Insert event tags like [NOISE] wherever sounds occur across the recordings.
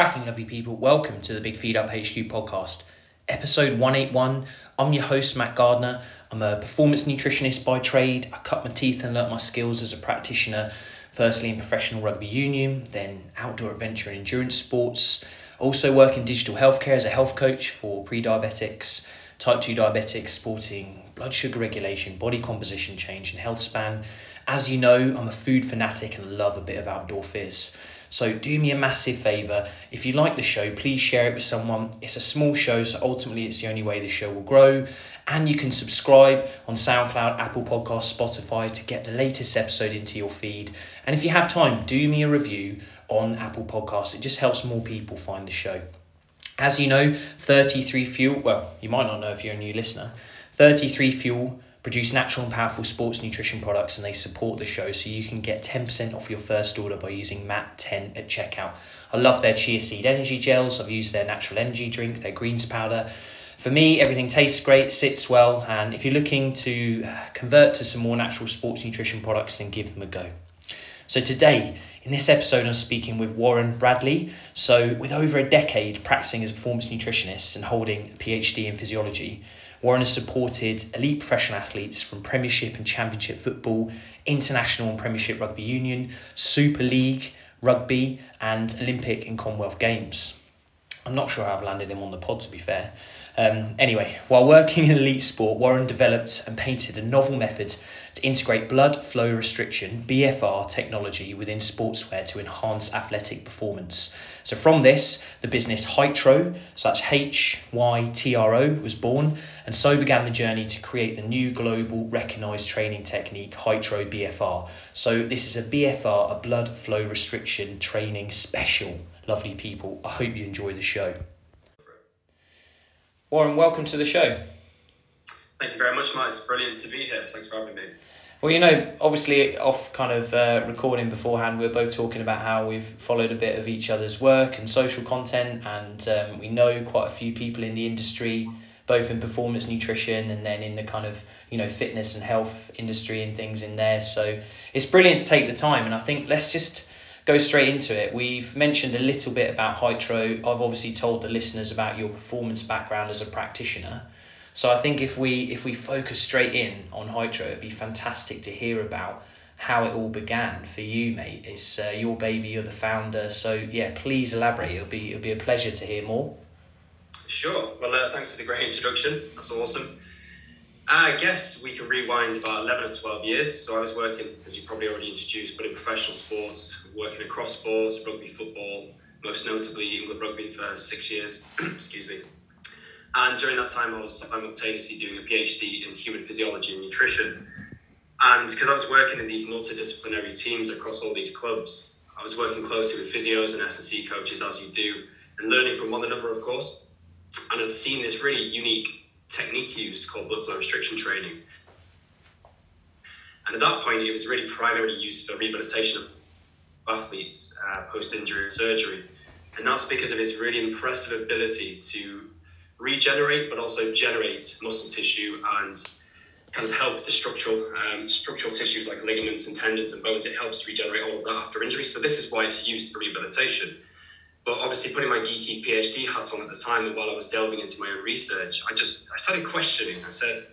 Cracking, lovely people. Welcome to the Big Feed Up HQ podcast, episode 181. I'm your host, Matt Gardner. I'm a performance nutritionist by trade. I cut my teeth and learnt my skills as a practitioner, firstly in professional rugby union, then outdoor adventure and endurance sports. Also work in digital healthcare as a health coach for pre diabetics, type 2 diabetics, sporting blood sugar regulation, body composition change, and health span. As you know, I'm a food fanatic and love a bit of outdoor fizz. So do me a massive favour. If you like the show, please share it with someone. It's a small show, so ultimately it's the only way the show will grow. And you can subscribe on SoundCloud, Apple Podcasts, Spotify to get the latest episode into your feed. And if you have time, do me a review on Apple Podcasts. It just helps more people find the show. As you know, 33 Fuel, well, you might not know if you're a new listener, 33 Fuel produce natural and powerful sports nutrition products and they support the show so you can get 10% off your first order by using MAT10 at checkout. I love their chia seed energy gels. I've used their natural energy drink, their greens powder. For me, everything tastes great, sits well, and if you're looking to convert to some more natural sports nutrition products, then give them a go. So today, in this episode, I'm speaking with Warren Bradley. So, with over a decade practicing as a performance nutritionist and holding a PhD in physiology, Warren has supported elite professional athletes from Premiership and Championship football, International and Premiership Rugby Union, Super League, Rugby, and Olympic and Commonwealth Games. I'm not sure how I've landed him on the pod, to be fair. Um, anyway, while working in elite sport, Warren developed and painted a novel method to integrate blood flow restriction BFR technology within sportswear to enhance athletic performance. So from this, the business Hytro, such H Y T R O, was born, and so began the journey to create the new global recognized training technique Hytro BFR. So this is a BFR, a blood flow restriction training special. Lovely people, I hope you enjoy the show. Warren, welcome to the show. Thank you very much, Matt. It's brilliant to be here. Thanks for having me. Well, you know, obviously off kind of uh, recording beforehand, we are both talking about how we've followed a bit of each other's work and social content, and um, we know quite a few people in the industry, both in performance nutrition and then in the kind of you know fitness and health industry and things in there. So it's brilliant to take the time, and I think let's just go straight into it. We've mentioned a little bit about Hytro. I've obviously told the listeners about your performance background as a practitioner. So I think if we if we focus straight in on Hytro, it'd be fantastic to hear about how it all began for you, mate. It's uh, your baby, you're the founder. So yeah, please elaborate. It'll be it'll be a pleasure to hear more. Sure. Well, uh, thanks for the great introduction. That's awesome. I guess we can rewind about 11 or 12 years. So I was working, as you probably already introduced, but in professional sports, working across sports, rugby, football, most notably England rugby for six years. [CLEARS THROAT] Excuse me. And during that time, I was simultaneously doing a PhD in human physiology and nutrition. And because I was working in these multidisciplinary teams across all these clubs, I was working closely with physios and S&C coaches, as you do, and learning from one another, of course. And I'd seen this really unique technique used called blood flow restriction training. And at that point, it was really primarily used for rehabilitation of athletes uh, post injury and surgery. And that's because of its really impressive ability to regenerate, but also generate muscle tissue and kind of help the structural um, structural tissues like ligaments and tendons and bones. It helps regenerate all of that after injury. So this is why it's used for rehabilitation. But obviously, putting my geeky PhD hat on at the time, and while I was delving into my own research, I just I started questioning. I said,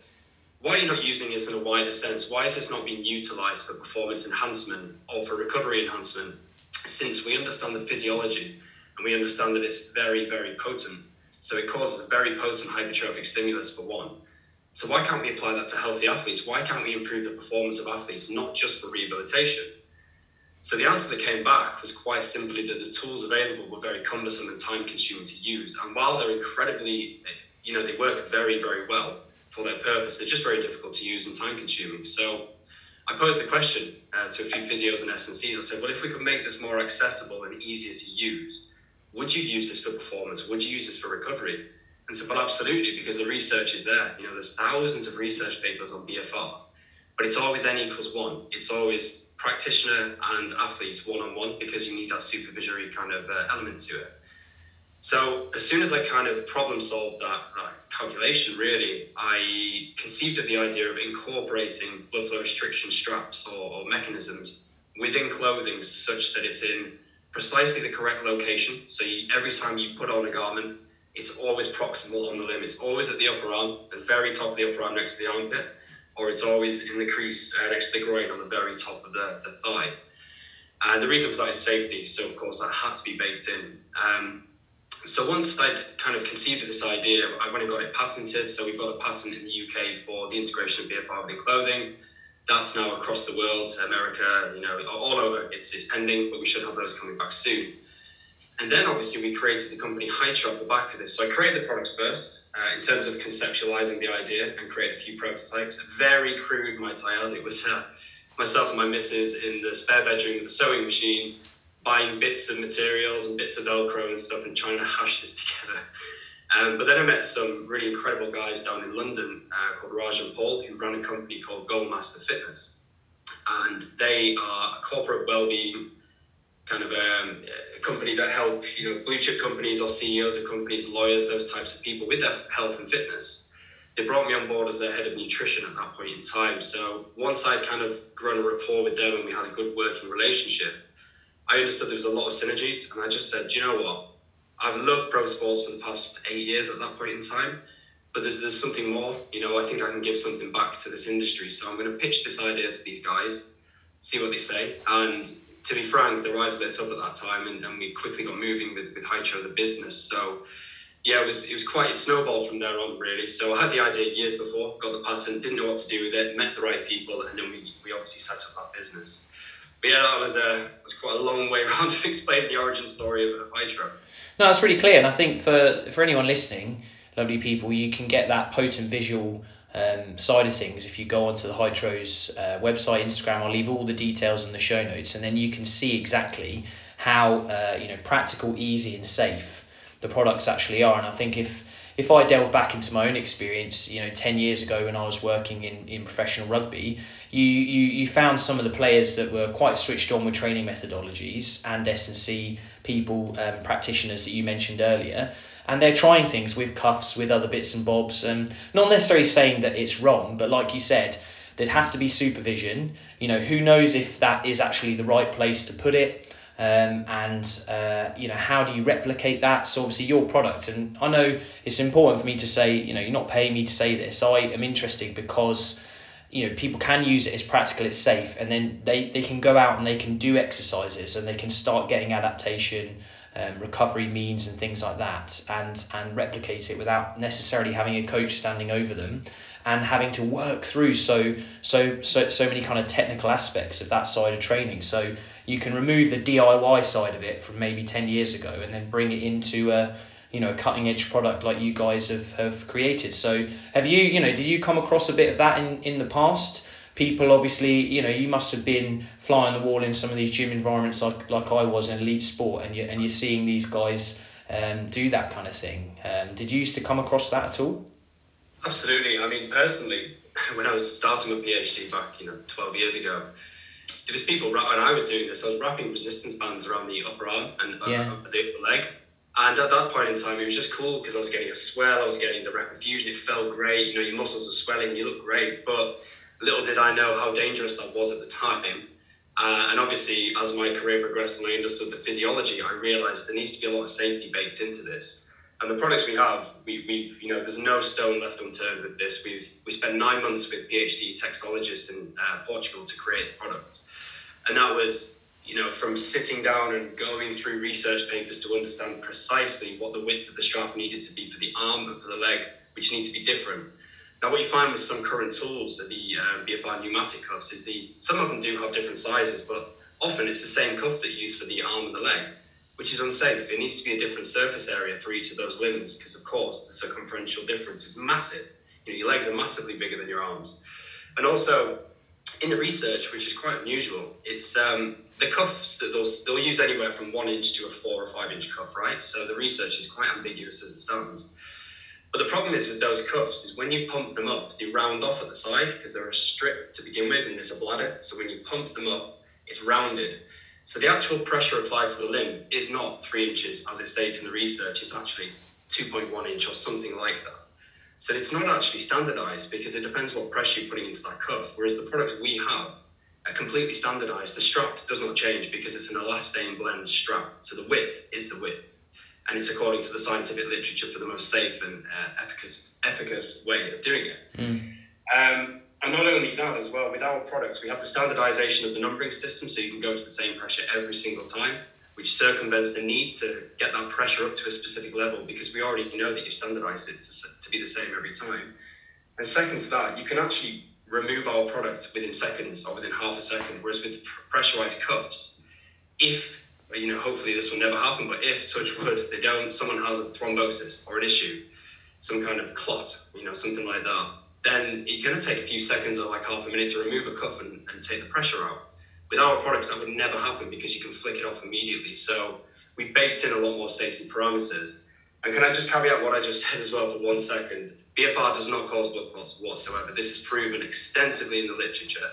why are you not using this in a wider sense? Why is this not being utilized for performance enhancement or for recovery enhancement? Since we understand the physiology and we understand that it's very, very potent. So it causes a very potent hypertrophic stimulus for one. So why can't we apply that to healthy athletes? Why can't we improve the performance of athletes, not just for rehabilitation? So the answer that came back was quite simply that the tools available were very cumbersome and time consuming to use. And while they're incredibly, you know, they work very, very well for their purpose, they're just very difficult to use and time consuming. So I posed the question uh, to a few physios and S&Cs. I said, well, if we could make this more accessible and easier to use, would you use this for performance? Would you use this for recovery? And so, well, absolutely, because the research is there. You know, there's thousands of research papers on BFR, but it's always N equals one. It's always practitioner and athletes one on one because you need that supervisory kind of uh, element to it. So as soon as I kind of problem solved that, that calculation, really, I conceived of the idea of incorporating blood flow restriction straps or, or mechanisms within clothing such that it's in precisely the correct location. So you, every time you put on a garment, it's always proximal on the limb. It's always at the upper arm, the very top of the upper arm next to the armpit, or it's always in the crease uh, next to the groin on the very top of the, the thigh. And the reason for that is safety. So of course that had to be baked in. Um, so once I'd kind of conceived of this idea, I went and got it patented. So we've got a patent in the UK for the integration of BFR within clothing. That's now across the world, America, you know, all over. It's, it's pending, but we should have those coming back soon. And then obviously we created the company Hytro off the back of this. So I created the products first uh, in terms of conceptualizing the idea and created a few prototypes. Very crude, might I add. It was uh, myself and my missus in the spare bedroom with a sewing machine, buying bits of materials and bits of Velcro and stuff and trying to hash this [LAUGHS] together. Um, but then I met some really incredible guys down in London uh, called Raj and Paul who ran a company called Goalmaster Fitness. And they are a corporate well-being kind of um, a company that help you know blue chip companies or CEOs of companies, lawyers, those types of people with their health and fitness they brought me on board as their head of nutrition at that point in time. So once I'd kind of grown a rapport with them and we had a good working relationship, I understood there was a lot of synergies. And I just said, do you know what? I've loved pro sports for the past eight years at that point in time, but there's, there's something more. You know, I think I can give something back to this industry. So I'm going to pitch this idea to these guys, see what they say. And to be frank, their eyes lit up at that time and, and we quickly got moving with, with Hytro, the business. So yeah, it was it was quite it snowballed from there on really. So I had the idea years before, got the patent, didn't know what to do with it, met the right people, and then we, we obviously set up that business. But yeah, that was a was quite a long way [LAUGHS] around to explain the origin story of, of Hytro. No, it's really clear, and I think for for anyone listening, lovely people, you can get that potent visual um, side of things if you go onto the Hytro's uh, website, Instagram. I'll leave all the details in the show notes, and then you can see exactly how uh, you know practical, easy, and safe the products actually are. And I think if if I delve back into my own experience, you know, 10 years ago when I was working in, in professional rugby, you, you, you found some of the players that were quite switched on with training methodologies and S&C people, um, practitioners that you mentioned earlier. And they're trying things with cuffs, with other bits and bobs, and not necessarily saying that it's wrong, but like you said, there'd have to be supervision. You know, who knows if that is actually the right place to put it um, and uh, you know how do you replicate that? So obviously your product and i know it's important for me to say you know you're not paying me to say this. I am interested because you know people can use it It's practical it's safe and then they, they can go out and they can do exercises and they can start getting adaptation um, recovery means and things like that and and replicate it without necessarily having a coach standing over them and having to work through so so so so many kind of technical aspects of that side of training. So you can remove the DIY side of it from maybe 10 years ago and then bring it into a you know cutting edge product like you guys have, have created. So have you you know did you come across a bit of that in in the past? People obviously you know you must have been flying the wall in some of these gym environments like like I was in elite sport and you and you're seeing these guys um, do that kind of thing. Um, did you used to come across that at all? Absolutely. I mean, personally, [LAUGHS] when I was starting my PhD back, you know, 12 years ago, there was people, when I was doing this, I was wrapping resistance bands around the upper arm and uh, yeah. uh, the upper leg. And at that point in time, it was just cool because I was getting a swell, I was getting the reperfusion, it felt great. You know, your muscles are swelling, you look great. But little did I know how dangerous that was at the time. Uh, and obviously, as my career progressed and I understood the physiology, I realized there needs to be a lot of safety baked into this. And the products we have, we, we've, you know, there's no stone left unturned with this. We've we spent nine months with PhD textologists in uh, Portugal to create the product, and that was, you know, from sitting down and going through research papers to understand precisely what the width of the strap needed to be for the arm and for the leg, which need to be different. Now, what you find with some current tools, that the uh, BFR pneumatic cuffs, is the some of them do have different sizes, but often it's the same cuff that you use for the arm and the leg which is unsafe. It needs to be a different surface area for each of those limbs because, of course, the circumferential difference is massive. You know, your legs are massively bigger than your arms. And also, in the research, which is quite unusual, it's um, the cuffs that they'll, they'll use anywhere from one inch to a four or five inch cuff, right? So the research is quite ambiguous as it stands. But the problem is with those cuffs is when you pump them up, they round off at the side because they're a strip to begin with and there's a bladder. So when you pump them up, it's rounded. So the actual pressure applied to the limb is not three inches, as it states in the research, it's actually 2.1 inch or something like that. So it's not actually standardized because it depends what pressure you're putting into that cuff. Whereas the product we have are completely standardized. The strap does not change because it's an elastane blend strap. So the width is the width. And it's according to the scientific literature for the most safe and uh, efficacious, efficacious way of doing it. Mm. Um, and not only that as well, with our products, we have the standardization of the numbering system, so you can go to the same pressure every single time, which circumvents the need to get that pressure up to a specific level because we already know that you've standardized it to, be the same every time. And second to that, you can actually remove our product within seconds or within half a second, whereas with pressurized cuffs, if you know, hopefully this will never happen, but if touch wood, they don't, someone has a thrombosis or an issue, some kind of clot, you know, something like that, then it's going to take a few seconds or like half a minute to remove a cuff and, and take the pressure out. With our products, that would never happen because you can flick it off immediately. So we've baked in a lot more safety parameters. And can I just carry out what I just [LAUGHS] said as well for one second? BFR does not cause blood clots whatsoever. This is proven extensively in the literature.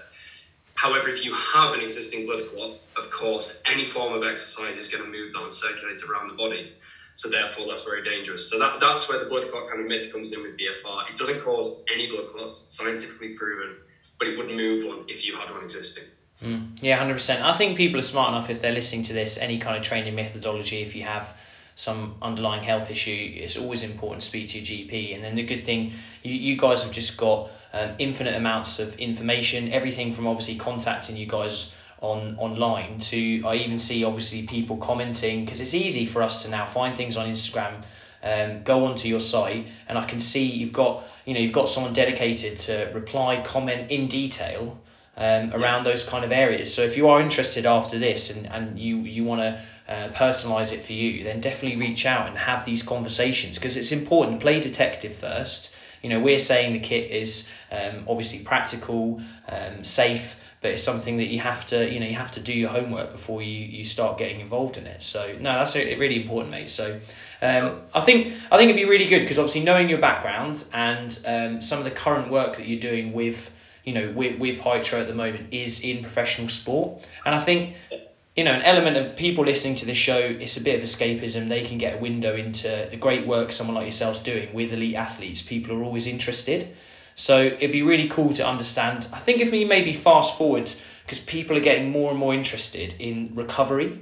However, if you have an existing blood clot, of course, any form of exercise is going to move that and circulate around the body. So therefore, that's very dangerous. So that, that's where the blood clot kind of myth comes in with BFR. It doesn't cause any blood clots, scientifically proven, but it would move one if you had one existing. Mm, yeah, 100%. I think people are smart enough if they're listening to this, any kind of training methodology, if you have some underlying health issue, it's always important to speak to your GP. And then the good thing, you, you guys have just got um, infinite amounts of information, everything from obviously contacting you guys on online to I even see obviously people commenting because it's easy for us to now find things on Instagram. Um, go onto your site and I can see you've got you know you've got someone dedicated to reply comment in detail um, around those kind of areas. So if you are interested after this and, and you you want to uh, personalize it for you, then definitely reach out and have these conversations because it's important. Play detective first. You know, we're saying the kit is um, obviously practical, um, safe, but it's something that you have to, you know, you have to do your homework before you, you start getting involved in it. So no, that's a, really important, mate. So um, I think I think it'd be really good because obviously knowing your background and um, some of the current work that you're doing with you know, with, with Hytro at the moment is in professional sport. And I think you know, an element of people listening to this show, it's a bit of escapism. They can get a window into the great work someone like yourself's doing with elite athletes. People are always interested. So it'd be really cool to understand. I think if we maybe fast forward, because people are getting more and more interested in recovery.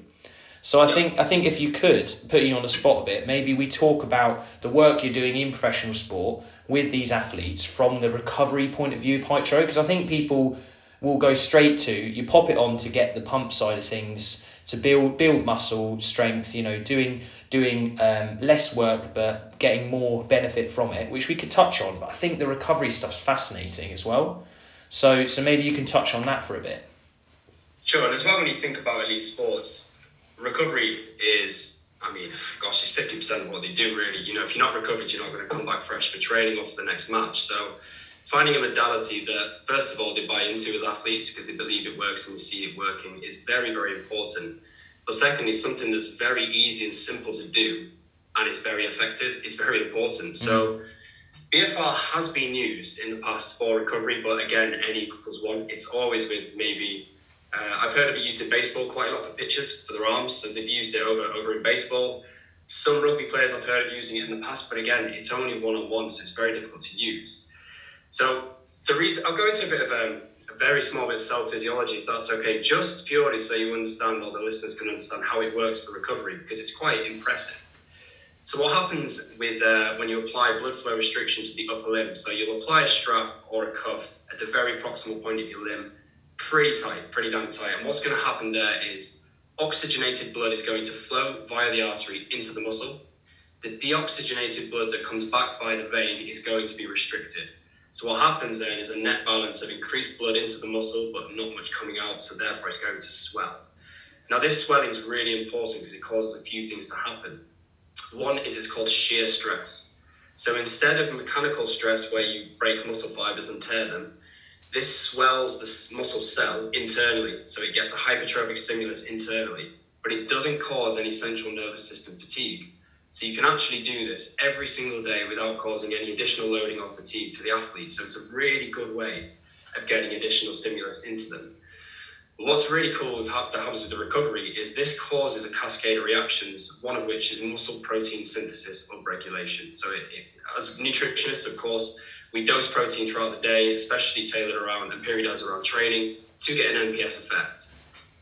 So I think I think if you could put you on the spot a bit, maybe we talk about the work you're doing in professional sport with these athletes from the recovery point of view of Hytro, because I think people will go straight to you pop it on to get the pump side of things to build build muscle strength you know doing doing um, less work but getting more benefit from it which we could touch on but i think the recovery stuff's fascinating as well so so maybe you can touch on that for a bit sure and as well when you think about elite sports recovery is I mean, gosh, it's 50% of what they do, really. You know, if you're not recovered, you're not going to come back fresh for training or for the next match. So, finding a modality that, first of all, they buy into as athletes because they believe it works and see it working is very, very important. But secondly, something that's very easy and simple to do and it's very effective is very important. Mm. So BFR has been used in the past for recovery, but again, N equals one. It's always with maybe uh, I've heard of it used in baseball quite a lot for pitchers for their arms, so they've used it over over in baseball. Some rugby players I've heard of using it in the past, but again, it's only one on one, so it's very difficult to use. So the reason I'll go into a bit of um, a very small bit of cell physiology, if that's okay, just purely so you understand, or the listeners can understand how it works for recovery, because it's quite impressive. So what happens with uh, when you apply blood flow restriction to the upper limb? So you'll apply a strap or a cuff at the very proximal point of your limb, pretty tight, pretty damn tight. And what's going to happen there is oxygenated blood is going to flow via the artery into the muscle. The deoxygenated blood that comes back via the vein is going to be restricted. So what happens then is a net balance of increased blood into the muscle, but not much coming out. So therefore, it's going to swell. Now, this swelling is really important because it causes a few things to happen. One is it's called shear stress. So instead of mechanical stress where you break muscle fibers and tear them, this swells the muscle cell internally. So it gets a hypertrophic stimulus internally, but it doesn't cause any central nervous system fatigue. So you can actually do this every single day without causing any additional loading or fatigue to the athlete. So it's a really good way of getting additional stimulus into them. But what's really cool with that happens with the recovery is this causes a cascade of reactions, one of which is muscle protein synthesis upregulation. So it, it, as nutritionists, of course, we dose protein throughout the day, especially tailored around and periodized around training to get an MPS effect.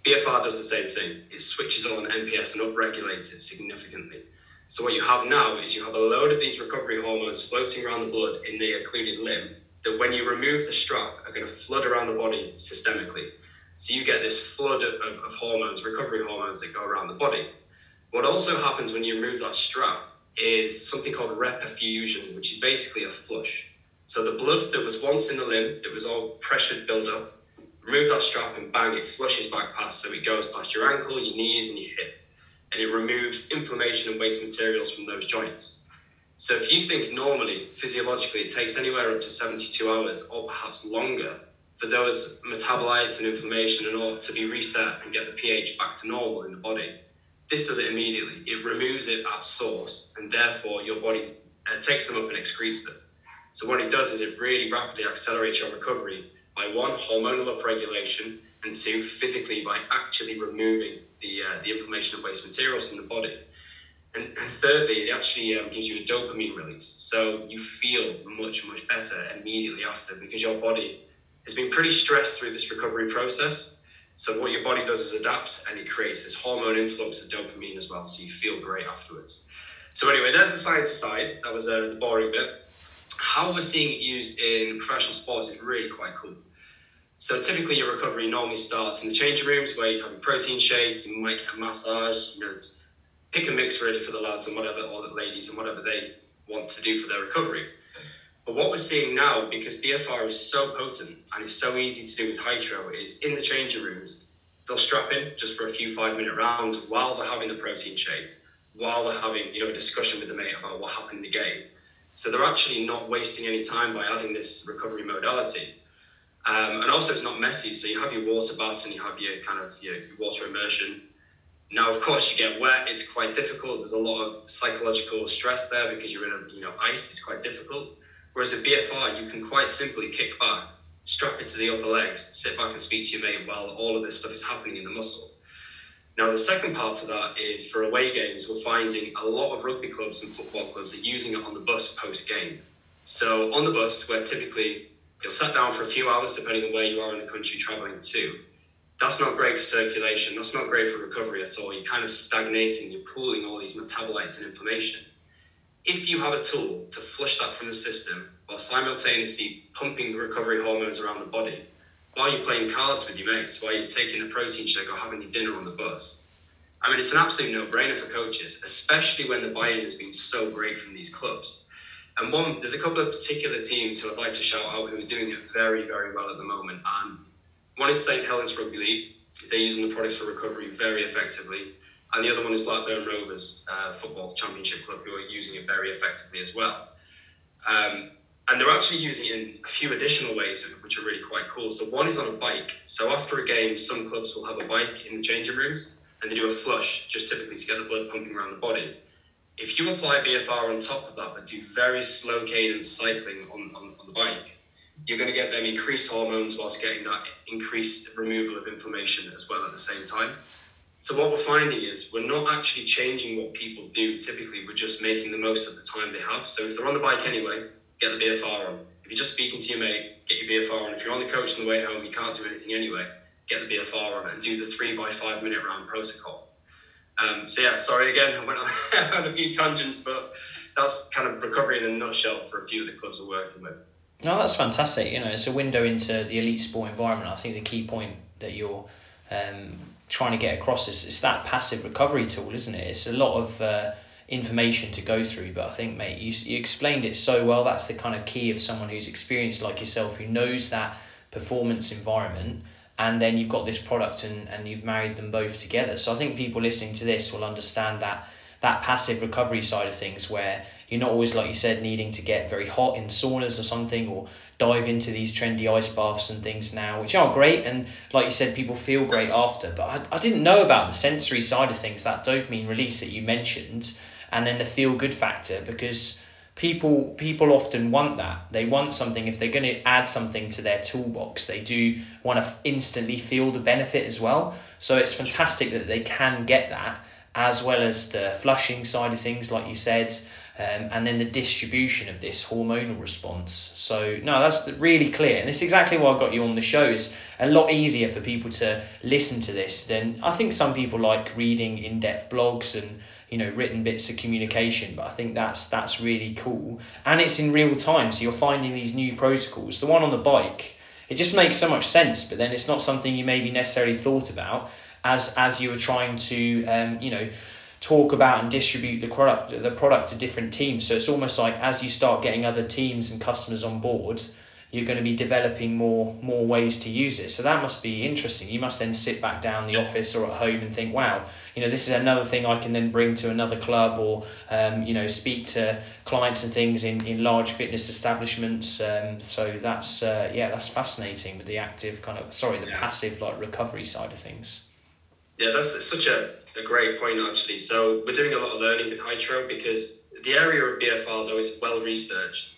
BFR does the same thing. It switches on MPS and upregulates it significantly. So what you have now is you have a load of these recovery hormones floating around the blood in the occluded limb that when you remove the strap are going to flood around the body systemically. So you get this flood of, of hormones, recovery hormones that go around the body. What also happens when you remove that strap is something called reperfusion, which is basically a flush. So the blood that was once in the limb, that was all pressured build up, remove that strap and bang, it flushes back past. So it goes past your ankle, your knees, and your hip and it removes inflammation and waste materials from those joints. So if you think normally, physiologically, it takes anywhere up to 72 hours or perhaps longer for those metabolites and inflammation and all to be reset and get the pH back to normal in the body. This does it immediately. It removes it at source, and therefore your body uh, takes them up and excretes them. So what it does is it really rapidly accelerates your recovery by one, hormonal upregulation, and two, physically by actually removing the, uh, the inflammation and waste materials from the body. And, and thirdly, it actually um, gives you a dopamine release. So you feel much, much better immediately after because your body has been pretty stressed through this recovery process. So what your body does is adapt and it creates this hormone influx of dopamine as well. So you feel great afterwards. So anyway, there's the science aside. That was uh, the boring bit. How we're seeing it used in professional sports is really quite cool. So typically your recovery normally starts in the changing rooms where you'd have a protein shake, you might get a massage, you know, pick a mix really for the lads and whatever, or the ladies and whatever they want to do for their recovery. But what we're seeing now, because BFR is so potent and it's so easy to do with Hytro, is in the changing rooms, they'll strap in just for a few five minute rounds while they're having the protein shake, while they're having, you know, a discussion with the mate about what happened in the game. So they're actually not wasting any time by adding this recovery modality. Um, and also, it's not messy. So you have your water baths and you have your kind of your, your water immersion. Now, of course, you get wet. It's quite difficult. There's a lot of psychological stress there because you're in a you know ice. It's quite difficult. Whereas a BFR, you can quite simply kick back, strap it to the upper legs, sit back and speak to your mate while all of this stuff is happening in the muscle. Now, the second part of that is for away games, we're finding a lot of rugby clubs and football clubs are using it on the bus post game. So on the bus, where typically you're sat down for a few hours, depending on where you are in the country traveling to. That's not great for circulation. That's not great for recovery at all. You're kind of stagnating. You're pooling all these metabolites and inflammation. If you have a tool to flush that from the system while simultaneously pumping recovery hormones around the body, while you're playing cards with your mates, while you're taking a protein shake or having your dinner on the bus, I mean, it's an absolute no-brainer for coaches, especially when the buy-in has been so great from these clubs. And one, there's a couple of particular teams who I'd like to shout out who are doing it very, very well at the moment. And one is St Helens Rugby League. They're using the products for recovery very effectively. And the other one is Blackburn Rovers uh, Football Championship Club, who are using it very effectively as well. Um, and they're actually using it in a few additional ways, which are really quite cool. So one is on a bike. So after a game, some clubs will have a bike in the changing rooms, and they do a flush, just typically to get the blood pumping around the body. If you apply BFR on top of that, but do very slow cadence cycling on, on, on the bike, you're going to get them increased hormones whilst getting that increased removal of inflammation as well at the same time. So what we're finding is we're not actually changing what people do. Typically, we're just making the most of the time they have. So if they're on the bike anyway, get the BFR on. If you're just speaking to your mate, get your BFR on. If you're on the coach on the way home, you can't do anything anyway, get the BFR on and do the three by five minute round protocol. Um, so yeah, sorry again, [LAUGHS] I went on, [LAUGHS] on a few tangents, but that's kind of recovery in a nutshell for a few of the clubs we're working with. No, that's fantastic. You know, it's a window into the elite sport environment. I think the key point that you're um, trying to get across is it's that passive recovery tool, isn't it? It's a lot of uh, information to go through, but I think, mate, you, you explained it so well. That's the kind of key of someone who's experienced like yourself, who knows that performance environment and then you've got this product and, and you've married them both together. So I think people listening to this will understand that that passive recovery side of things where you're not always like you said needing to get very hot in saunas or something or dive into these trendy ice baths and things now which are great and like you said people feel great after but I, I didn't know about the sensory side of things that dopamine release that you mentioned and then the feel good factor because people people often want that. They want something if they're going to add something to their toolbox. They do want to instantly feel the benefit as well. So it's fantastic that they can get that. as well as the flushing side of things, like you said, um, and then the distribution of this hormonal response. So no, that's really clear, and it's exactly why I got you on the show. It's a lot easier for people to listen to this than I think some people like reading in-depth blogs and you know written bits of communication. But I think that's that's really cool, and it's in real time, so you're finding these new protocols. The one on the bike, it just makes so much sense, but then it's not something you maybe necessarily thought about as as you were trying to um, you know talk about and distribute the product the product to different teams. So it's almost like as you start getting other teams and customers on board, you're going to be developing more more ways to use it. So that must be interesting. You must then sit back down the office or at home and think, wow, you know, this is another thing I can then bring to another club or um, you know speak to clients and things in, in large fitness establishments. Um, so that's uh, yeah, that's fascinating with the active kind of sorry the yeah. passive like recovery side of things. Yeah, that's such a, a great point actually. So we're doing a lot of learning with Hytro because the area of BFR though is well researched.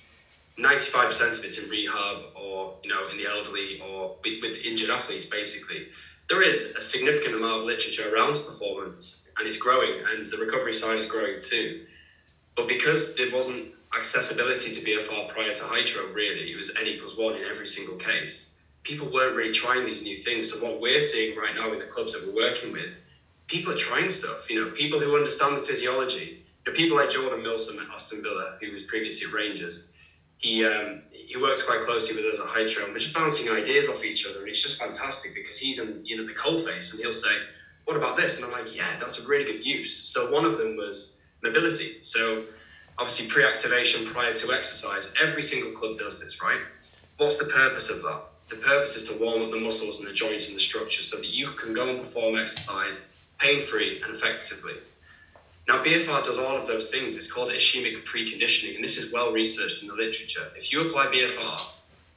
95% of it's in rehab or you know in the elderly or with, with injured athletes basically. There is a significant amount of literature around performance and it's growing and the recovery side is growing too. But because there wasn't accessibility to BFR prior to Hytro really, it was N equals one in every single case people weren't really trying these new things. So what we're seeing right now with the clubs that we're working with, people are trying stuff. You know, people who understand the physiology. Know, people like Jordan Milsom at Aston Villa, who was previously at Rangers. He um, he works quite closely with us at Hytro, and we're just bouncing ideas off each other, and it's just fantastic because he's in you know the coalface, and he'll say, "What about this?" And I'm like, "Yeah, that's a really good use." So one of them was mobility. So obviously pre-activation prior to exercise, every single club does this, right? What's the purpose of that? The purpose is to warm up the muscles and the joints and the structure so that you can go and perform exercise pain free and effectively. Now, BFR does all of those things. It's called ischemic preconditioning, and this is well researched in the literature. If you apply BFR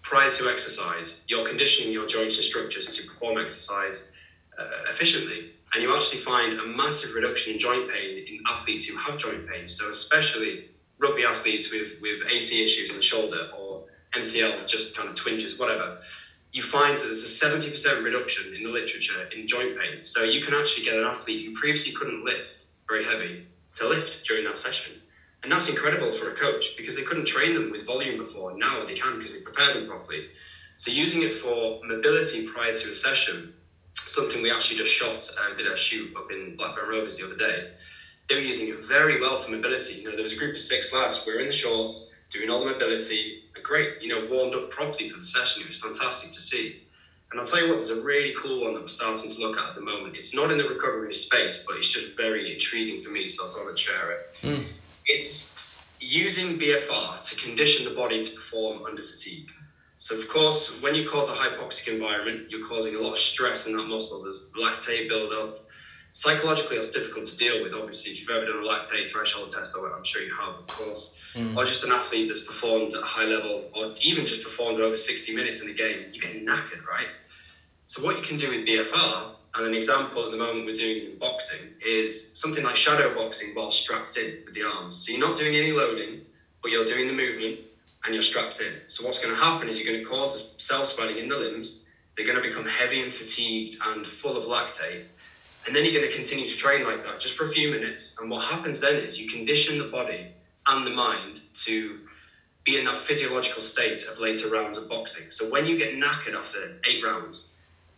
prior to exercise, you're conditioning your joints and structures to perform exercise uh, efficiently. And you actually find a massive reduction in joint pain in athletes who have joint pain. So, especially rugby athletes with, with AC issues in the shoulder or MCL, just kind of twinges, whatever you find that there's a 70% reduction in the literature in joint pain. So you can actually get an athlete who previously couldn't lift very heavy to lift during that session. And that's incredible for a coach because they couldn't train them with volume before. Now they can because they prepared them properly. So using it for mobility prior to a session, something we actually just shot, uh, did a shoot up in Blackburn Rovers the other day. They were using it very well for mobility. You know, there was a group of six lads. We are in the shorts, doing all the mobility, a great, you know, warmed up properly for the session. It was fantastic to see. And I'll tell you what, there's a really cool one that we're starting to look at at the moment. It's not in the recovery space, but it's just very intriguing for me, so I thought I'd share it. Mm. It's using BFR to condition the body to perform under fatigue. So, of course, when you cause a hypoxic environment, you're causing a lot of stress in that muscle. There's lactate buildup, psychologically it's difficult to deal with obviously if you've ever done a lactate threshold test i'm sure you have of course mm. or just an athlete that's performed at a high level or even just performed over 60 minutes in a game you get knackered right so what you can do with bfr and an example at the moment we're doing is in boxing is something like shadow boxing while strapped in with the arms so you're not doing any loading but you're doing the movement and you're strapped in so what's going to happen is you're going to cause the cell swelling in the limbs they're going to become heavy and fatigued and full of lactate and then you're going to continue to train like that just for a few minutes. And what happens then is you condition the body and the mind to be in that physiological state of later rounds of boxing. So when you get knackered after eight rounds,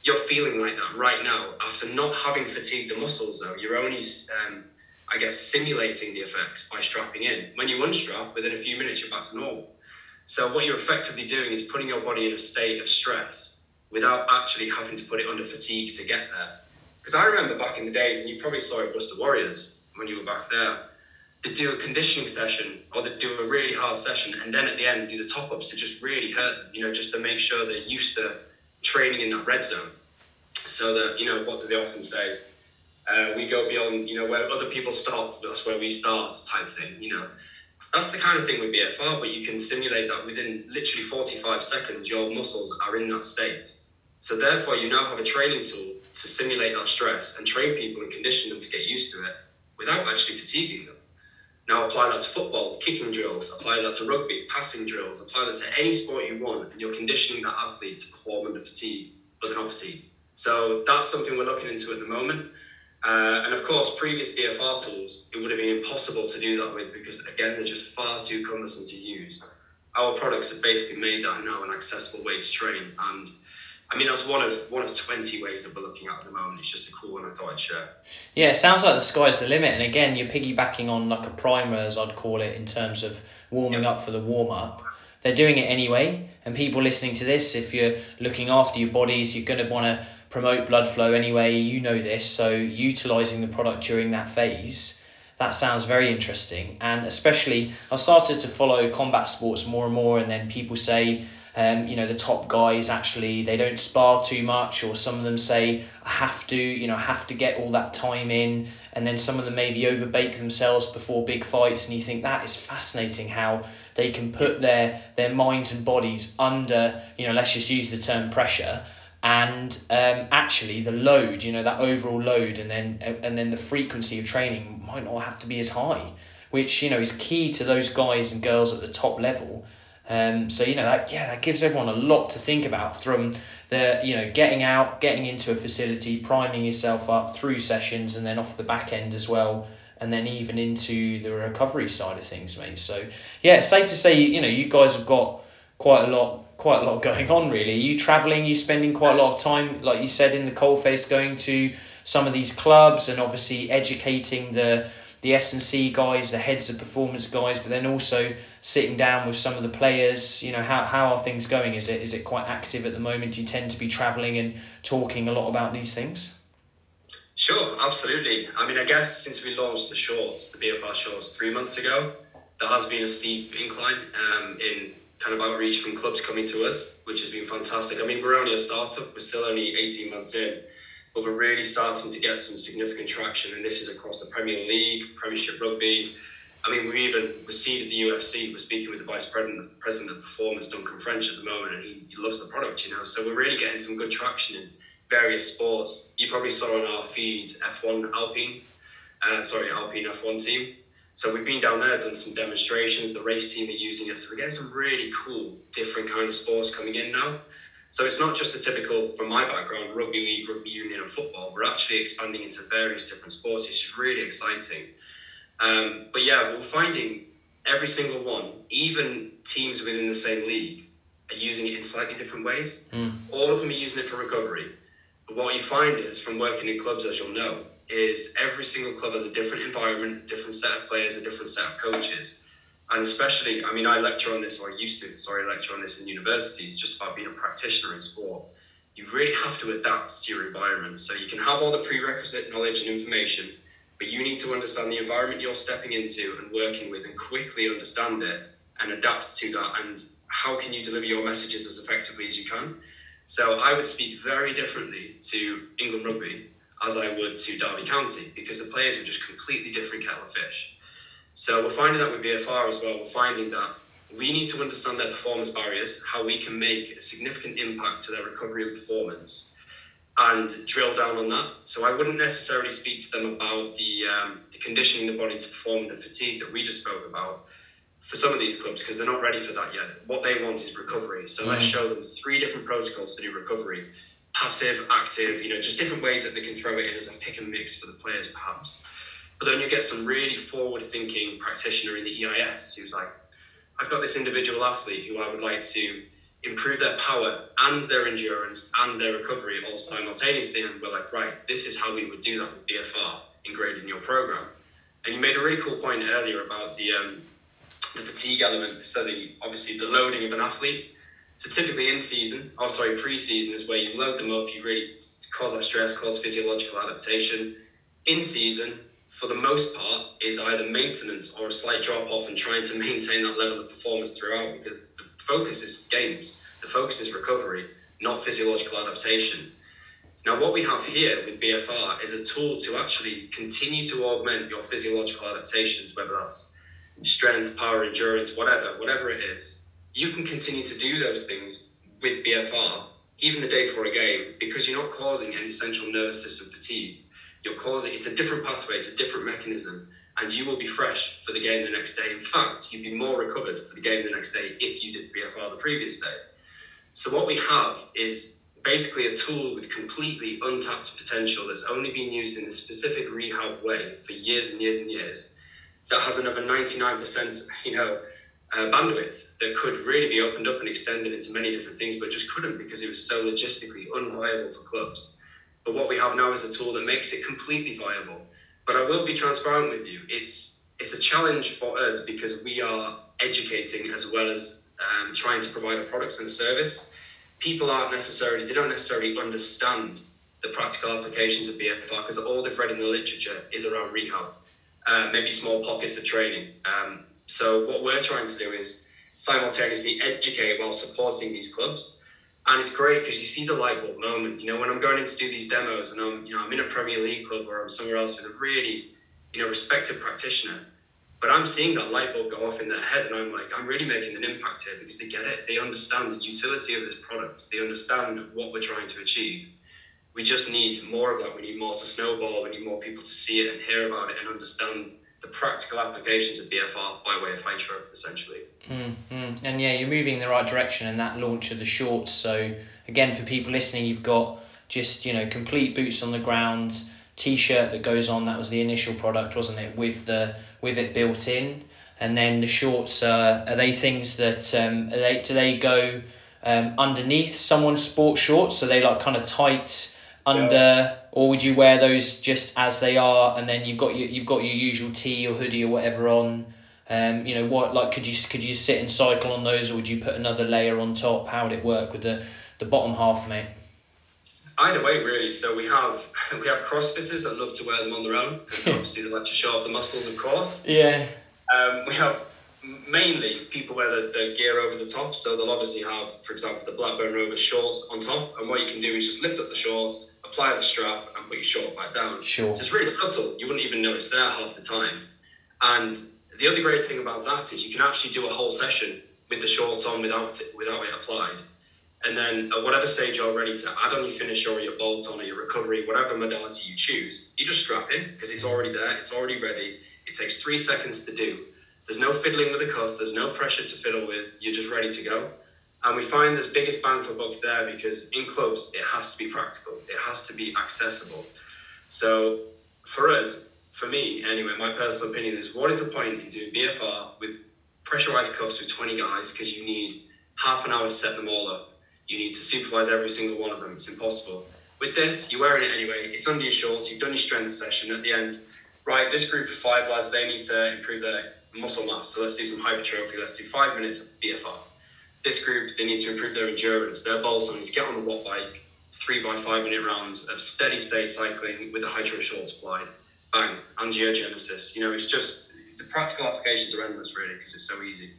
you're feeling like that right now. After not having fatigued the muscles, though, you're only, um, I guess, simulating the effects by strapping in. When you unstrap, within a few minutes, you're back to normal. So what you're effectively doing is putting your body in a state of stress without actually having to put it under fatigue to get there. Because I remember back in the days, and you probably saw it Worcester Warriors when you were back there, they'd do a conditioning session or they'd do a really hard session and then at the end do the top ups to just really hurt them, you know, just to make sure they're used to training in that red zone. So that, you know, what do they often say? Uh, we go beyond, you know, where other people stop, that's where we start type thing, you know. That's the kind of thing with BFR, but you can simulate that within literally 45 seconds, your muscles are in that state. So therefore, you now have a training tool to simulate that stress and train people and condition them to get used to it without actually fatiguing them. Now apply that to football, kicking drills, apply that to rugby, passing drills, apply that to any sport you want, and you're conditioning that athlete to perform under fatigue, but they're not. So that's something we're looking into at the moment. Uh, and of course, previous BFR tools, it would have been impossible to do that with because, again, they're just far too cumbersome to use. Our products have basically made that now an accessible way to train. And I mean, that's one of one of 20 ways that we're looking at at the moment. It's just a cool one I thought I'd share. Yeah, it sounds like the sky's the limit. And again, you're piggybacking on like a primer, as I'd call it, in terms of warming up for the warm up. They're doing it anyway. And people listening to this, if you're looking after your bodies, you're going to want to promote blood flow anyway. You know this. So, utilizing the product during that phase, that sounds very interesting. And especially, I've started to follow combat sports more and more. And then people say, um, you know, the top guys actually they don't spar too much, or some of them say I have to, you know, have to get all that time in, and then some of them maybe overbake themselves before big fights, and you think that is fascinating how they can put their their minds and bodies under, you know, let's just use the term pressure, and um, actually the load, you know, that overall load, and then and then the frequency of training might not have to be as high, which you know is key to those guys and girls at the top level um, so you know that yeah that gives everyone a lot to think about from the you know getting out, getting into a facility, priming yourself up through sessions, and then off the back end as well, and then even into the recovery side of things, mate. So yeah, safe to say you know you guys have got quite a lot quite a lot [LAUGHS] going on really. Are you traveling? You spending quite a lot of time, like you said in the coalface, going to some of these clubs and obviously educating the the S&C guys, the heads of performance guys, but then also sitting down with some of the players. You know, how, how are things going? Is it is it quite active at the moment? Do you tend to be travelling and talking a lot about these things? Sure, absolutely. I mean, I guess since we launched the shorts, the BFR shorts, three months ago, there has been a steep incline um, in kind of outreach from clubs coming to us, which has been fantastic. I mean, we're only a startup, we're still only 18 months in, but we're really starting to get some significant traction, and this is across the Premier League, Premiership Rugby. I mean, we even we the UFC. We're speaking with the Vice President, President of Performance, Duncan French, at the moment, and he, he loves the product, you know. So we're really getting some good traction in various sports. You probably saw on our feed F1 Alpine, uh, sorry, Alpine F1 team. So we've been down there, done some demonstrations. The race team are using it. So we're getting some really cool, different kind of sports coming in now. So it's not just a typical, from my background, rugby league, rugby union, and football. We're actually expanding into various different sports, which is really exciting. Um, but yeah, we're finding every single one, even teams within the same league, are using it in slightly different ways. Mm. All of them are using it for recovery. But what you find is, from working in clubs, as you'll know, is every single club has a different environment, a different set of players, a different set of coaches and especially, I mean, I lecture on this, or I used to, sorry, lecture on this in universities, just about being a practitioner in sport. You really have to adapt to your environment. So you can have all the prerequisite knowledge and information, but you need to understand the environment you're stepping into and working with and quickly understand it and adapt to that. And how can you deliver your messages as effectively as you can? So I would speak very differently to England Rugby as I would to Derby County because the players are just completely different kettle of fish. So we're finding that with BFR as well. We're finding that we need to understand their performance barriers, how we can make a significant impact to their recovery and performance, and drill down on that. So I wouldn't necessarily speak to them about the, um, the conditioning the body to perform the fatigue that we just spoke about for some of these clubs because they're not ready for that yet. What they want is recovery. So mm. let's show them three different protocols to do recovery passive, active, you know, just different ways that they can throw it in as a pick and mix for the players, perhaps. But then you get some really forward thinking practitioner in the EIS who's like, I've got this individual athlete who I would like to improve their power and their endurance and their recovery all simultaneously. And we're like, right, this is how we would do that with BFR ingrained in your program. And you made a really cool point earlier about the um, the fatigue element. So the obviously the loading of an athlete. So typically in season, or sorry, pre-season is where you load them up, you really cause that stress, cause physiological adaptation. In season, for the most part, is either maintenance or a slight drop off and trying to [LAUGHS] maintain that level of performance throughout because the focus is games, the focus is recovery, not physiological adaptation. Now, what we have here with BFR is a tool to actually continue to augment your physiological adaptations, whether that's strength, power, endurance, whatever, whatever it is. You can continue to do those things with BFR even the day before a game because you're not causing any central nervous system fatigue you're causing it's a different pathway, it's a different mechanism, and you will be fresh for the game the next day. In fact, you'd be more recovered for the game the next day if you did BFR the previous day. So what we have is basically a tool with completely untapped potential that's only been used in a specific rehab way for years and years and years that has another 99% you know uh, bandwidth that could really be opened up and extended into many different things but just couldn't because it was so logistically unviable for clubs but what we have now is a tool that makes it completely viable but i will be transparent with you it's it's a challenge for us because we are educating as well as um, trying to provide a product and a service people aren't necessarily they don't necessarily understand the practical applications of BFR because all they've read in the literature is around rehab, uh, maybe small pockets of training. Um, so what we're trying to do is simultaneously educate while supporting these clubs. And it's great because you see the light bulb moment. You know, when I'm going in to do these demos and I'm, you know, I'm in a Premier League club or I'm somewhere else with a really, you know, respected practitioner, but I'm seeing that light bulb go off in their head, and I'm like, I'm really making an impact here because they get it. They understand the utility of this product. They understand what we're trying to achieve. We just need more of that. We need more to snowball. We need more people to see it and hear about it and understand the practical applications of BFR by way of Hytro, essentially. Mm-hmm. And yeah, you're moving in the right direction in that launch of the shorts. So again, for people listening, you've got just you know complete boots on the ground t-shirt that goes on. That was the initial product, wasn't it? With the with it built in, and then the shorts uh, are they things that um, they do they go um, underneath someone's sports shorts? So they like kind of tight under, yeah. or would you wear those just as they are, and then you've got your you've got your usual tee or hoodie or whatever on. Um, you know what like could you could you sit and cycle on those or would you put another layer on top? How would it work with the the bottom half, mate? either way, really. So we have [LAUGHS] we have CrossFitters that love to wear them on their own because [LAUGHS] obviously they like to show off the muscles, of course. Yeah. Um, we have mainly people wear the, the gear over the top, so they'll obviously have, for example, the Blackburn Rovers shorts on top, and what you can do is just lift up the shorts, apply the strap, and put your short back down. Sure. So it's really subtle. You wouldn't even know it's there half the time. And the other great thing about that is you can actually do a whole session with the shorts on without it, without it applied. And then at whatever stage you're ready to add on your finish or your bolt on or your recovery, whatever modality you choose, you just strap in because it's already there, it's already ready. It takes three seconds to do. There's no fiddling with the cuff, there's no pressure to fiddle with, you're just ready to go. And we find this biggest bang for buck there because in clubs it has to be practical, it has to be accessible. So for us, for me anyway, my personal opinion is what is the point in doing BFR with pressurized cuffs with 20 guys because you need half an hour to set them all up you need to supervise every single one of them. It's impossible. With this, you're wearing it anyway. It's under your shorts. You've done your strength session at the end. Right, this group of five lads, they need to improve their muscle mass. So let's do some hypertrophy. Let's do five minutes of BFR. This group, they need to improve their endurance. Their on is get on the watt bike, three by five minute rounds of steady state cycling with the Hytro shorts applied. Bang, angiogenesis. You know, it's just the practical applications are endless, really, because it's so easy.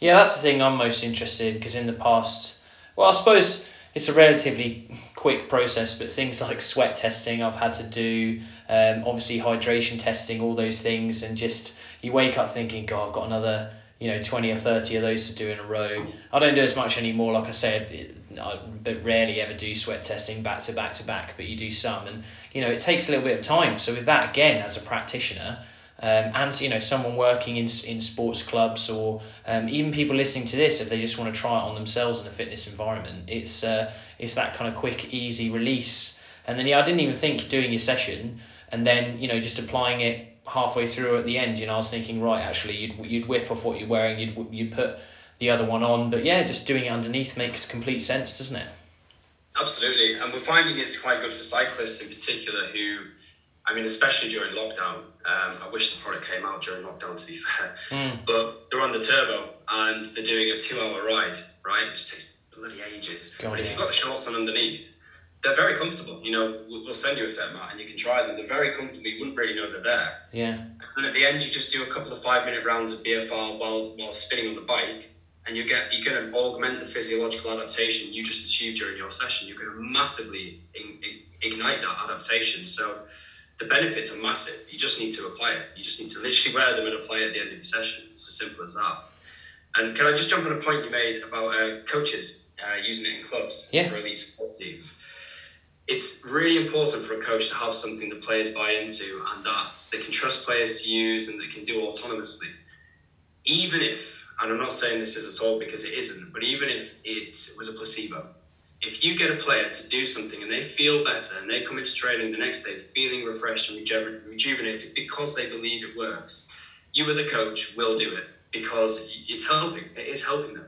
Yeah, that's the thing I'm most interested in because in the past well, I suppose it's a relatively quick process, but things like sweat testing I've had to do, um, obviously hydration testing, all those things, and just you wake up thinking, God, I've got another you know 20 or 30 of those to do in a row. I don't do as much anymore. Like I said, I but rarely ever do sweat testing back to back to back, but you do some, and you know it takes a little bit of time. So with that again, as a practitioner, um, and you know someone working in in sports clubs or um, even people listening to this if they just want to try it on themselves in a fitness environment it's uh, it's that kind of quick easy release and then yeah I didn't even think doing your session and then you know just applying it halfway through at the end you know I was thinking right actually you'd you'd whip off what you're wearing you'd you'd put the other one on but yeah just doing it underneath makes complete sense doesn't it absolutely and we're finding it's quite good for cyclists in particular who I mean, especially during lockdown. Um, I wish the product came out during lockdown, to be fair. Mm. But they're on the turbo and they're doing a two-hour ride, right? It just takes bloody ages. God, but if you've got the shorts on underneath, they're very comfortable. You know, we'll send you a set, Matt, and you can try them. They're very comfortable. You wouldn't really know they're there. Yeah. And at the end, you just do a couple of five-minute rounds of BFR while while spinning on the bike, and you get you're going to augment the physiological adaptation you just achieved during your session. You're going to massively in, in, ignite that adaptation. So the benefits are massive. You just need to apply it. You just need to literally wear them and apply it at the end of your session. It's as simple as that. And can I just jump on a point you made about uh, coaches uh, using it in clubs yeah. for elite sports teams? It's really important for a coach to have something that players buy into and that they can trust players to use and they can do autonomously. Even if, and I'm not saying this is at all because it isn't, but even if it was a placebo, if you get a player to do something and they feel better and they come into training the next day feeling refreshed and reju- rejuvenated because they believe it works, you as a coach will do it because it's helping. It is helping them.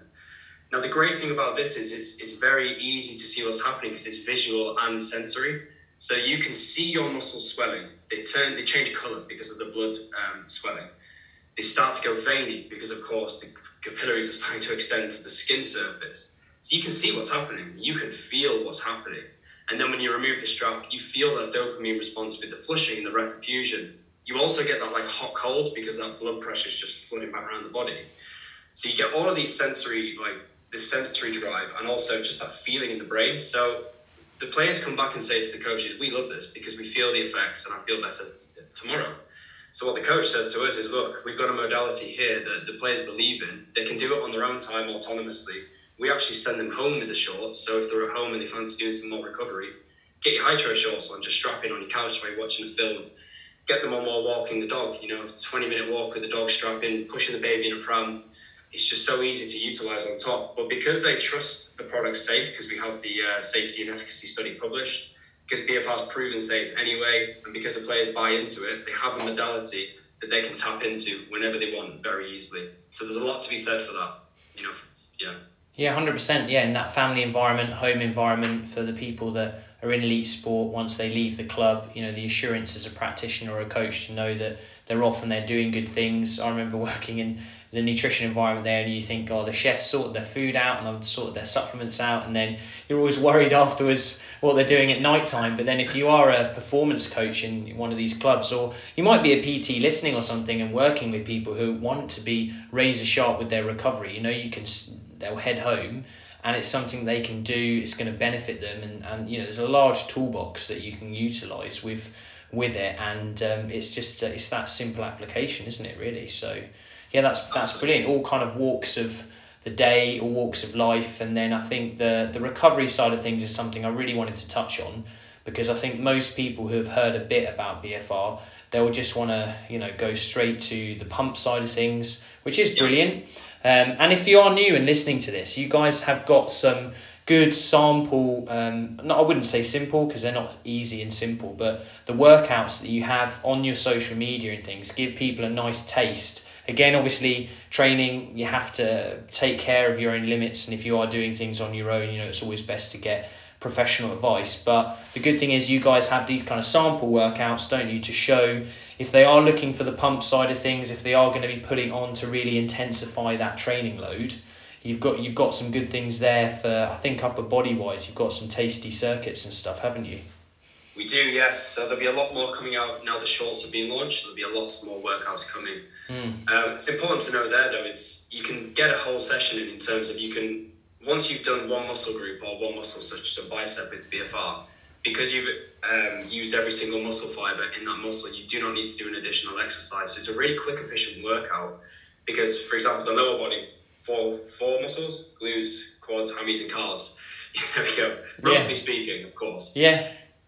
Now the great thing about this is it's, it's very easy to see what's happening because it's visual and sensory. So you can see your muscles swelling. They turn, they change color because of the blood um, swelling. They start to go veiny because, of course, the capillaries are starting to extend to the skin surface. So you can see what's happening. You can feel what's happening. And then when you remove the strap, you feel that dopamine response with the flushing and the reperfusion. You also get that like hot cold because that blood pressure is just flooding back around the body. So you get all of these sensory like this sensory drive and also just that feeling in the brain. So the players come back and say to the coaches, "We love this because we feel the effects, and I feel better tomorrow." So what the coach says to us is, "Look, we've got a modality here that the players believe in. They can do it on their own time autonomously. We actually send them home with the shorts. So if they're at home and they fancy doing some more recovery, get your Hytro shorts on, just strap in on your couch while you're watching a film." Get them on while walking the dog, you know, 20 minute walk with the dog strapping, pushing the baby in a pram, it's just so easy to utilize on top. But because they trust the product's safe, because we have the uh, safety and efficacy study published, because BFR is proven safe anyway, and because the players buy into it, they have a modality that they can tap into whenever they want very easily. So there's a lot to be said for that. You know, yeah. Yeah, hundred percent. Yeah, in that family environment, home environment for the people that are in elite sport. Once they leave the club, you know, the assurance as a practitioner or a coach to know that they're off and they're doing good things. I remember [LAUGHS] working in the nutrition environment there, and you think, oh, the chefs sorted their food out and they've sorted their supplements out, and then you're always worried [LAUGHS] afterwards what they're doing at night time. But then if you are a performance coach in one of these clubs, or you might be a PT listening or something and working with people who want to be razor sharp with their recovery, you know, you can they'll head home and it's something they can do it's going to benefit them and, and you know there's a large toolbox that you can utilize with with it and um, it's just uh, it's that simple application isn't it really so yeah, that's that's brilliant. All kind of walks of the day, all walks of life, and then I think the the recovery side of things is something I really wanted to touch on because I think most people who have heard a bit about BFR, they'll just want to you know go straight to the pump side of things, which is brilliant. Um, and if you are new and listening to this, you guys have got some good sample. Um, not I wouldn't say simple because they're not easy and simple, but the workouts that you have on your social media and things give people a nice taste again, obviously, training, you have to take care of your own limits. And if you are doing things on your own, you know, it's always best to get professional advice. But the good thing is, you guys have these kind of sample workouts, don't you, to show if they are looking for the pump side of things, if they are going to be putting on to really intensify that training load. You've got you've got some good things there for I think upper body wise. You've got some tasty circuits and stuff, haven't you? We do, yes. So there'll be a lot more coming out now the shorts have been launched. There'll be a lot more workouts coming. Mm. Um, it's important to know there though is you can get a whole session in in terms of you can once you've done one muscle group or one muscle such as a bicep with BFR, because you've um, used every single muscle fiber in that muscle, you do not need to do an additional exercise. So it's a really quick, efficient workout. Because, for example, the lower body, four four muscles, glutes, quads, hammies, and calves. [LAUGHS] there we go. Roughly yeah. speaking, of course. Yeah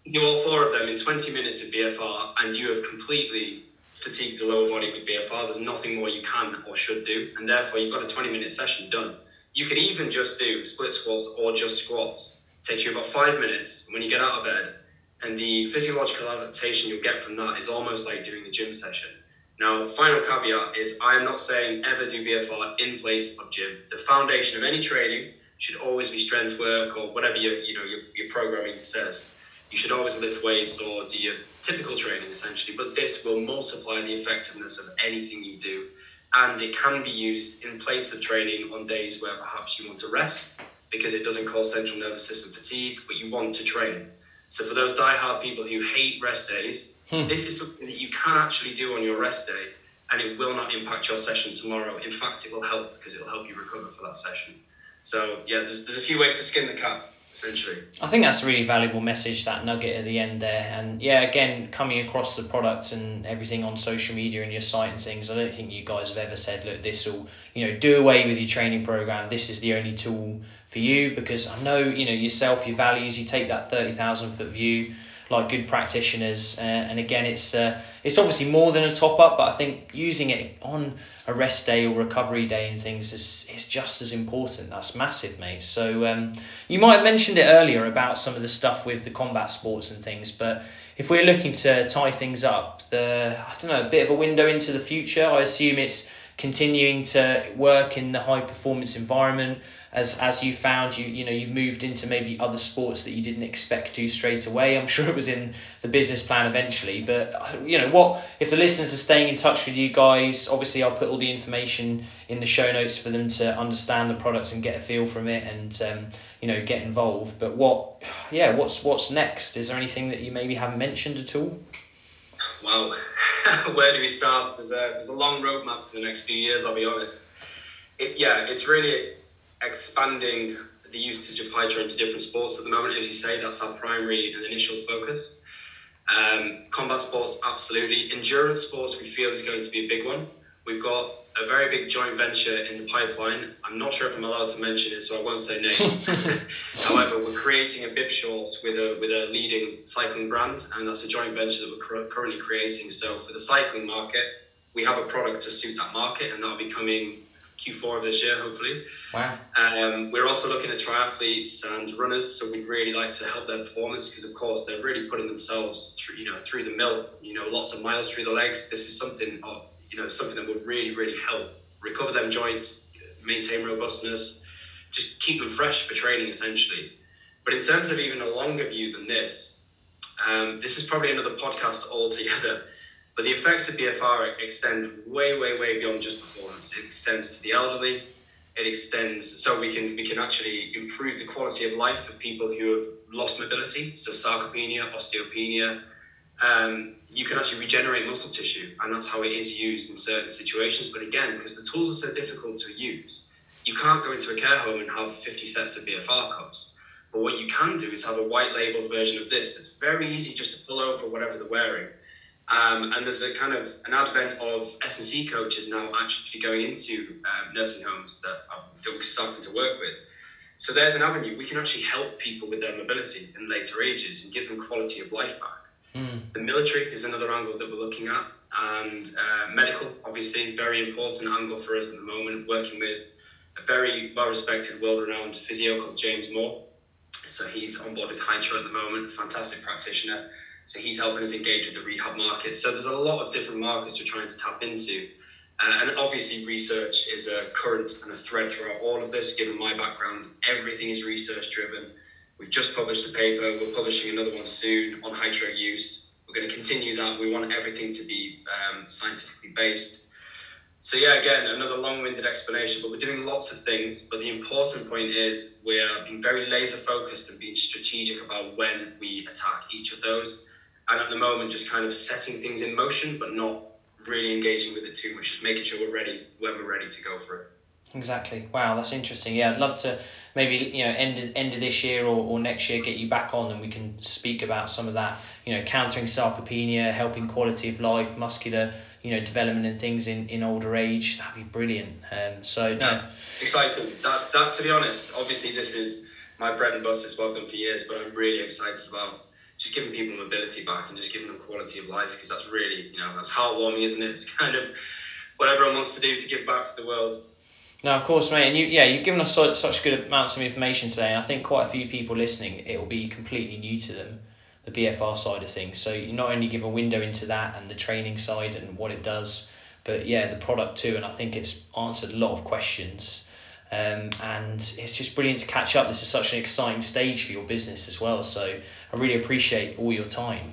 do all four of them in 20 minutes of BFR and you have completely fatigued the lower body with BFR, there's nothing more you can or should do. And therefore, you've got a 20 minute session done. You could even just do split squats or just squats. It takes you about five minutes when you get out of bed. And the physiological adaptation you'll get from that is almost like doing a gym session. Now, final caveat is I am not saying ever do BFR in place of gym. The foundation of any training should always be strength work or whatever your, you know, your, your programming says you should always lift weights or do your typical training essentially, but this will multiply the effectiveness of anything you do. And it can be used in place of training on days where perhaps you want to rest because it doesn't cause central nervous system fatigue, but you want to train. So for those die-hard people who hate rest days, hmm. this is something that you can actually do on your rest day and it will not impact your session tomorrow. In fact, it will help because it will help you recover for that session. So yeah, there's, there's a few ways to skin the cat essentially. I think that's a really valuable message, that nugget at the end there. And yeah, again, coming across the products and everything on social media and your site and things, I don't think you guys have ever said, look, this will, you know, do away with your training program. This is the only tool for you because I know, you know, yourself, your values, you take that 30,000 foot view. Like good practitioners. Uh, and again, it's uh, it's obviously more than a top up, but I think using it on a rest day or recovery day and things is is just as important. That's massive, mate. So um, you might have mentioned it earlier about some of the stuff with the combat sports and things, but if we're looking to tie things up, the I don't know a bit of a window into the future. I assume it's continuing to work in the high performance environment as as you found you you know you've moved into maybe other sports that you didn't expect to straight away i'm sure it was in the business plan eventually but you know what if the listeners are staying in touch with you guys obviously i'll put all the information in the show notes for them to understand the products and get a feel from it and um, you know get involved but what yeah what's what's next is there anything that you maybe haven't mentioned at all well [LAUGHS] where do we start? There's a there's a long roadmap for the next few years. I'll be honest. It, yeah, it's really expanding the usage of Hytro into different sports at the moment. As you say, that's our primary and initial focus. Um, combat sports, absolutely. Endurance sports, we feel is going to be a big one. We've got a very big joint venture in the pipeline. I'm not sure if I'm allowed to mention it, so I won't say names. [LAUGHS] However, we're creating a bib shorts with a with a leading cycling brand, and that's a joint venture that we're currently creating. So for the cycling market, we have a product to suit that market, and that'll be coming Q4 of this year, hopefully. Wow. Um, we're also looking at triathletes and runners, so we'd really like to help their performance because, of course, they're really putting themselves through, you know, through the mill. You know, lots of miles through the legs. This is something, of, you know, something that would really, really help recover them joints, maintain robustness, just keep them fresh for training, essentially. But in terms of even a longer view than this, um, this is probably another podcast altogether. But the effects of BFR extend way, way, way beyond just performance. It extends to the elderly. It extends so we can we can actually improve the quality of life of people who have lost mobility, so sarcopenia, osteopenia. Um, you can actually regenerate muscle tissue, and that's how it is used in certain situations. But again, because the tools are so difficult to use, you can't go into a care home and have 50 sets of BFR cuffs. But what you can do is have a white labeled version of this that's very easy just to pull over whatever they're wearing um, and there's a kind of an advent of S&C coaches now actually going into um, nursing homes that, are, that we're starting to work with. So there's an avenue. We can actually help people with their mobility in later ages and give them quality of life back. Mm. The military is another angle that we're looking at, and uh, medical, obviously, very important angle for us at the moment. Working with a very well-respected, world-renowned physio called James Moore. So he's on board with Hytro at the moment, fantastic practitioner. So he's helping us engage with the rehab market. So there's a lot of different markets we're trying to tap into. Uh, and obviously, research is a current and a thread throughout all of this. Given my background, everything is research driven. We've just published a paper. We're publishing another one soon on Hytro use. We're going to continue that. We want everything to be um, scientifically based. So yeah, again, another long-winded explanation, but we're doing lots of things. But the important point is we're being very laser focused and being strategic about when we attack each of those and at the moment just kind of setting things in motion, but not really engaging with it too much, just making sure we're ready when we're ready to go for it. Exactly. Wow, that's interesting. Yeah, I'd love to maybe you know end of, end of this year or, or next year get you back on and we can speak about some of that. You know, countering sarcopenia, helping quality of life, muscular you know development and things in, in older age. That'd be brilliant. Um, so no, yeah, exciting. That's that. To be honest, obviously this is my bread and butter. It's what I've done for years, but I'm really excited about just giving people mobility back and just giving them quality of life because that's really, you know, that's heartwarming, isn't it? It's kind of what everyone wants to do to give back to the world. No, of course, mate. And you, yeah, you've given us such, such good amounts of information today. And I think quite a few people listening, it will be completely new to them, the BFR side of things. So you not only give a window into that and the training side and what it does, but yeah, the product too. And I think it's answered a lot of questions. Um, and it's just brilliant to catch up. This is such an exciting stage for your business as well. So I really appreciate all your time.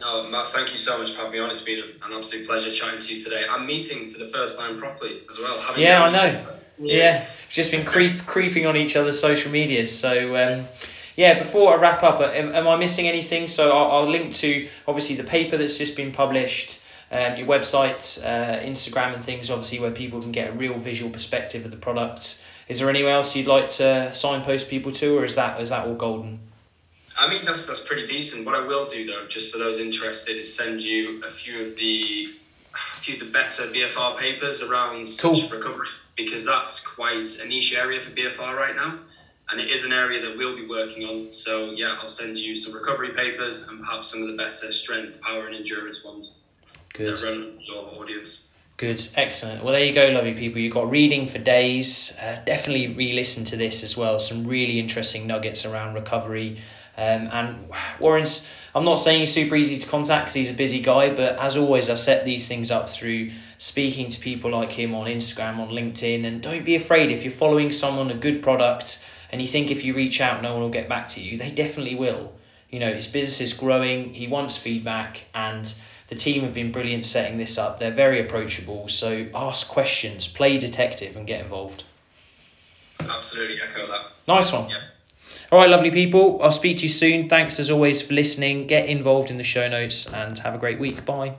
No, Matt, thank you so much for having me on. It's been an absolute pleasure chatting to you today. I'm meeting for the first time properly as well. yeah, I know. Yeah, we've just been creep, creeping on each other's social medias. So um, yeah, before I wrap up, am, am I missing anything? So I'll, I'll, link to obviously the paper that's just been published um, your website, uh, Instagram, and things, obviously, where people can get a real visual perspective of the product. Is there anywhere else you'd like to signpost people to, or is that is that all golden? I mean, that's that's pretty decent. What I will do though, just for those interested, is send you a few of the a few of the better BFR papers around cool. recovery because that's quite a niche area for BFR right now. and it is an area that we'll be working on. So yeah, I'll send you some recovery papers and perhaps some of the better strength, power, and endurance ones Good. relevant to your audience. Good, excellent. Well, there you go, lovely people. You've got reading for days. Uh, definitely re listen to this as well. Some really interesting nuggets around recovery. Um, and [SIGHS] Warren's, I'm not saying he's super easy to contact because he's a busy guy, but as always, I set these things up through speaking to people like him on Instagram, on LinkedIn. And don't be afraid if you're following someone, a good product, and you think if you reach out, no one will get back to you, they definitely will. You know, his business is growing, he wants feedback, and the team have been brilliant setting this up. They're very approachable, so ask questions, play detective, and get involved. Absolutely echo that. Nice one. Yeah. All right, lovely people. I'll speak to you soon. Thanks as always for listening. Get involved in the show notes and have a great week. Bye.